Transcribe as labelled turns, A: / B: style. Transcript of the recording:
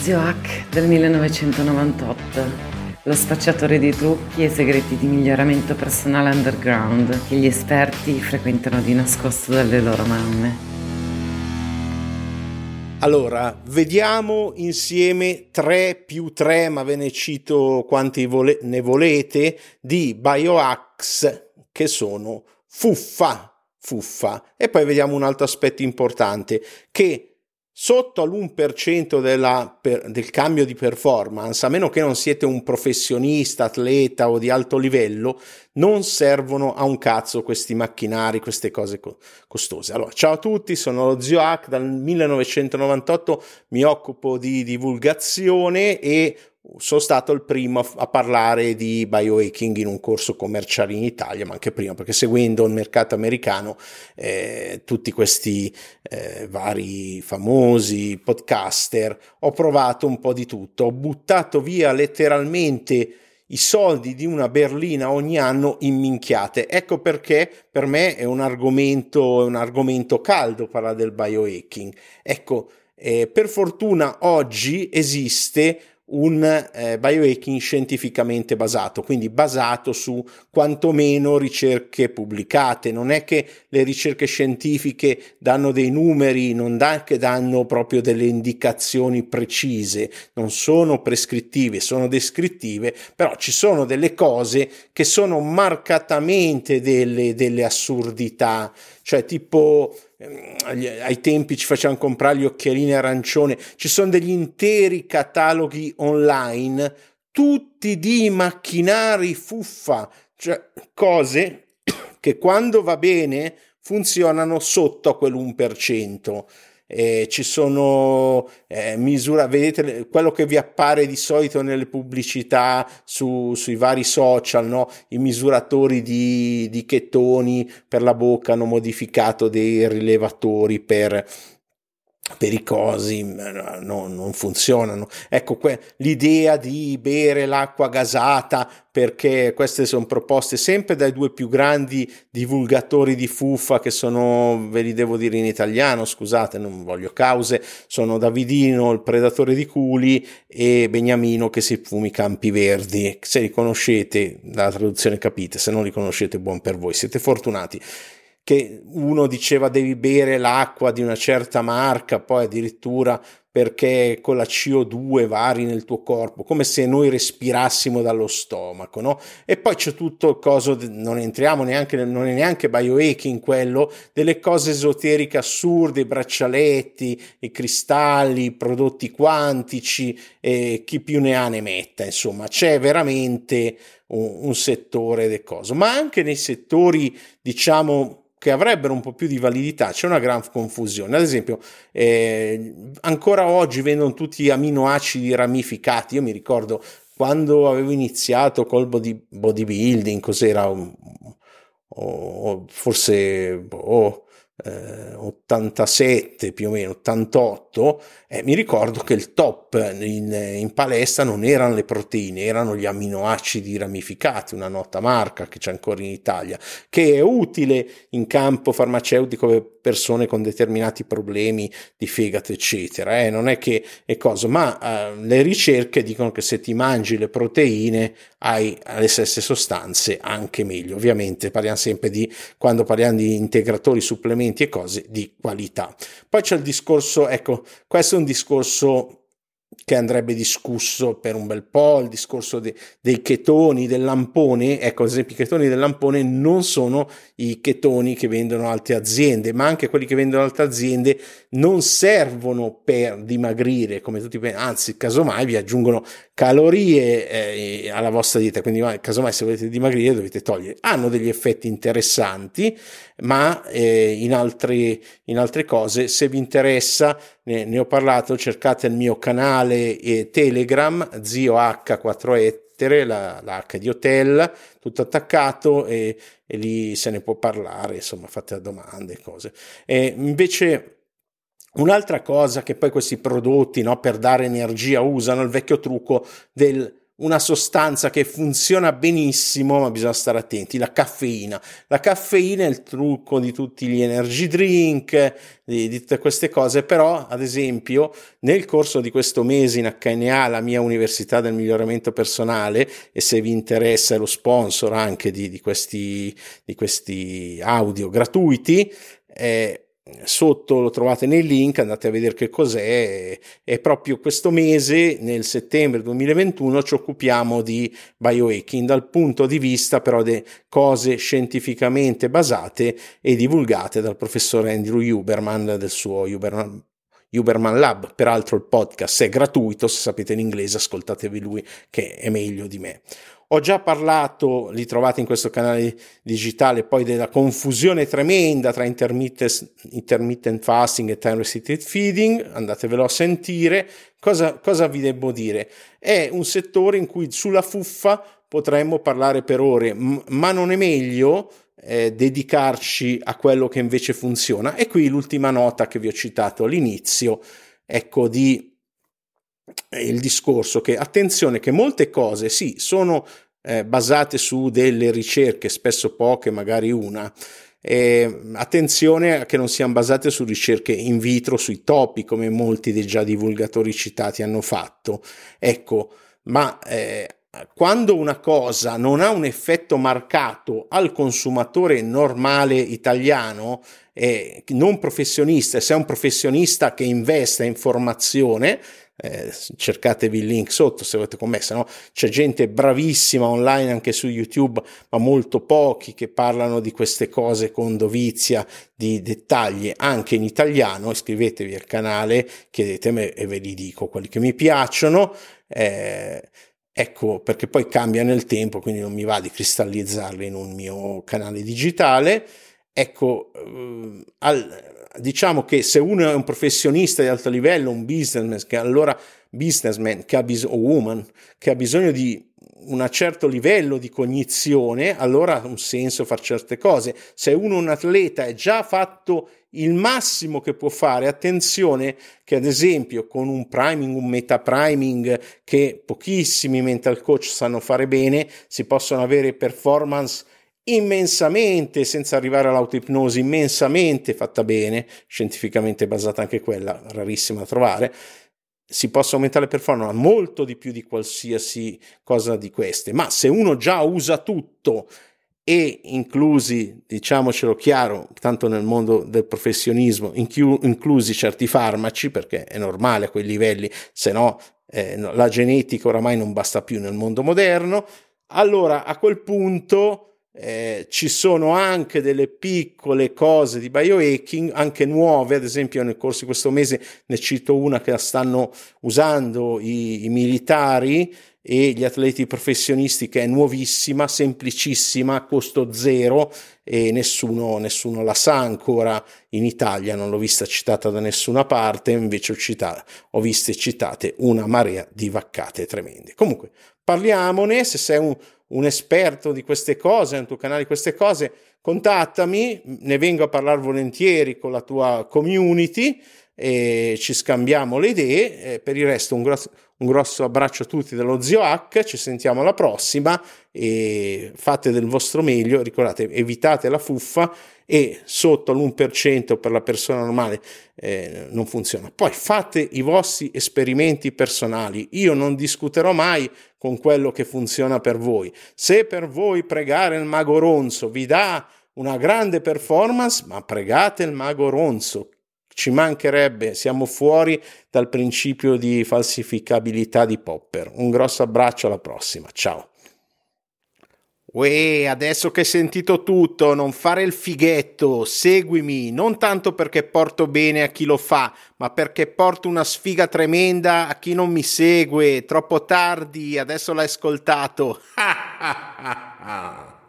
A: Zio Hack del 1998 lo spacciatore di trucchi e segreti di miglioramento personale underground che gli esperti frequentano di nascosto dalle loro mamme.
B: Allora, vediamo insieme 3 più 3, ma ve ne cito quanti vole- ne volete, di biohacks che sono fuffa, fuffa. E poi vediamo un altro aspetto importante, che sotto all'1% della, per, del cambio di performance, a meno che non siete un professionista, atleta o di alto livello, non servono a un cazzo questi macchinari, queste cose co- costose. Allora, ciao a tutti, sono lo Zio Hack, dal 1998 mi occupo di divulgazione e sono stato il primo a, parlare di biohacking in un corso commerciale in Italia, ma anche prima, perché seguendo il mercato americano, eh, tutti questi eh, vari famosi podcaster, ho provato un po' di tutto, ho buttato via letteralmente i soldi di una berlina ogni anno in minchiate. Ecco perché per me è un argomento, un argomento caldo parlare del biohacking. Ecco, eh, per fortuna oggi esiste un eh, biohacking scientificamente basato, quindi basato su quantomeno ricerche pubblicate. Non è che le ricerche scientifiche danno dei numeri, non da che danno proprio delle indicazioni precise, non sono prescrittive, sono descrittive, però ci sono delle cose che sono marcatamente delle, delle assurdità, cioè tipo ai tempi ci facevano comprare gli occhialini arancione, ci sono degli interi cataloghi online, tutti di macchinari fuffa, cioè cose che quando va bene funzionano sotto a quell'1% eh, ci sono eh, misure, vedete quello che vi appare di solito nelle pubblicità su, sui vari social, no? i misuratori di, di chetoni per la bocca hanno modificato dei rilevatori per per i cosi no, non funzionano. Ecco que- l'idea di bere l'acqua gasata perché queste sono proposte sempre dai due più grandi divulgatori di fuffa che sono, ve li devo dire in italiano, scusate, non voglio cause, sono Davidino, il predatore di culi e Beniamino che si fumi campi verdi. Se li conoscete, dalla traduzione capite, se non li conoscete buon per voi, siete fortunati che uno diceva devi bere l'acqua di una certa marca, poi addirittura perché con la CO2 vari nel tuo corpo, come se noi respirassimo dallo stomaco, no? E poi c'è tutto il coso, non entriamo neanche, non è neanche biohacking quello, delle cose esoteriche assurde, i braccialetti, i cristalli, i prodotti quantici, e chi più ne ha ne metta, insomma, c'è veramente un, un settore del coso, ma anche nei settori, diciamo, che avrebbero un po' più di validità, c'è una gran confusione. Ad esempio, eh, ancora oggi vendono tutti aminoacidi ramificati. Io mi ricordo quando avevo iniziato col body, bodybuilding, cos'era? O, forse oh, eh, 87 più o meno 88 eh, mi ricordo che il top in, in, palestra non erano le proteine erano gli aminoacidi ramificati una nota marca che c'è ancora in Italia che è utile in campo farmaceutico per persone con determinati problemi di fegato eccetera eh, non è che è cosa ma eh, le ricerche dicono che se ti mangi le proteine hai le stesse sostanze anche meglio ovviamente parliamo sempre di quando parliamo di integratori supplementi e cose di qualità. Poi c'è il discorso, ecco, questo è un discorso che andrebbe discusso per un bel po', il discorso de, dei chetoni, del lampone, ecco ad esempio i chetoni del lampone non sono i chetoni che vendono altre aziende, ma anche quelli che vendono altre aziende non servono per dimagrire, come tutti pensano, anzi casomai vi aggiungono calorie eh, alla vostra dieta, quindi casomai se volete dimagrire dovete togliere, hanno degli effetti interessanti, ma eh, in, altri, in altre cose se vi interessa ne, ne ho parlato, cercate il mio canale e Telegram, zio H4 ettere, la, la H di hotel, tutto attaccato e, e, lì se ne può parlare, insomma fate domande cose. E invece Un'altra cosa che poi questi prodotti no, per dare energia usano il vecchio trucco del una sostanza che funziona benissimo, ma bisogna stare attenti, la caffeina. La caffeina è il trucco di tutti gli energy drink, di, di, tutte queste cose, però ad esempio nel corso di questo mese in HNA, la mia università del miglioramento personale, e se vi interessa è lo sponsor anche di, di, questi, di questi audio gratuiti, eh, sotto lo trovate nel link, andate a vedere che cos'è. È proprio questo mese, nel settembre 2021, ci occupiamo di biohacking dal punto di vista però di cose scientificamente basate e divulgate dal professore Andrew Huberman del suo Huberman Huberman Lab. Peraltro il podcast è gratuito, se sapete l'inglese ascoltatevi lui che è meglio di me. Ho già parlato, li trovate in questo canale digitale, poi della confusione tremenda tra intermittent, fasting e time restricted feeding, andatevelo a sentire. Cosa, cosa vi devo dire? È un settore in cui sulla fuffa potremmo parlare per ore, ma non è meglio eh, dedicarci a quello che invece funziona. E qui l'ultima nota che vi ho citato all'inizio, ecco, di il discorso che attenzione che molte cose sì sono eh, basate su delle ricerche, spesso poche, magari una. Eh, attenzione che non siano basate su ricerche in vitro sui topi come molti dei già divulgatori citati hanno fatto. Ecco, ma eh, quando una cosa non ha un effetto marcato al consumatore normale italiano, eh, non professionista, se è un professionista che investe in formazione, eh, cercatevi il link sotto se avete commesso, no? C'è gente bravissima online anche su YouTube, ma molto pochi che parlano di queste cose con dovizia di dettagli anche in italiano. Iscrivetevi al canale, chiedetemi e ve li dico quelli che mi piacciono. Eh, ecco perché poi cambia nel tempo, quindi non mi va di cristallizzarli in un mio canale digitale. Ecco, eh, al, diciamo che se uno è un professionista di alto livello, un businessman, che allora businessman che ha bisogno, o woman, che ha bisogno di un certo livello di cognizione, allora ha un senso fare certe cose. Se uno è un atleta e già fatto il massimo che può fare, attenzione che ad esempio con un priming, un meta priming che pochissimi mental coach sanno fare bene, si possono avere performance immensamente, senza arrivare all'autoipnosi, immensamente fatta bene, scientificamente basata anche quella, rarissima da trovare, si possa aumentare le performance molto di più di qualsiasi cosa di queste, ma se uno già usa tutto e inclusi, diciamocelo chiaro, tanto nel mondo del professionismo, inclusi certi farmaci, perché è normale a quei livelli, se no eh, la genetica oramai non basta più nel mondo moderno, allora a quel punto eh, ci sono anche delle piccole cose di biohacking, anche nuove, ad esempio nel corso di questo mese ne cito una che la stanno usando i, i militari e gli atleti professionisti che è nuovissima, semplicissima, a costo zero e nessuno, nessuno la sa ancora in Italia, non l'ho vista citata da nessuna parte, invece ho, citata, ho viste citate una marea di vaccate tremende. Comunque, parliamone, se sei un un esperto di queste cose, nel tuo canale di queste cose, contattami, ne vengo a parlare volentieri con la tua community e ci scambiamo le idee. per il resto un grosso, un grosso abbraccio a tutti dallo Zio H, ci sentiamo alla prossima e fate del vostro meglio, ricordate, evitate la fuffa e sotto l'1% per la persona normale eh, non funziona. Poi fate i vostri esperimenti personali, io non discuterò mai con quello che funziona per voi. Se per voi pregare il mago ronzo vi dà una grande performance, ma pregate il mago ronzo, ci mancherebbe, siamo fuori dal principio di falsificabilità di Popper. Un grosso abbraccio alla prossima, ciao. Uè, adesso che hai sentito tutto, non fare il fighetto, seguimi, non tanto perché porto bene a chi lo fa, ma perché porto una sfiga tremenda a chi non mi segue. Troppo tardi, adesso l'hai ascoltato.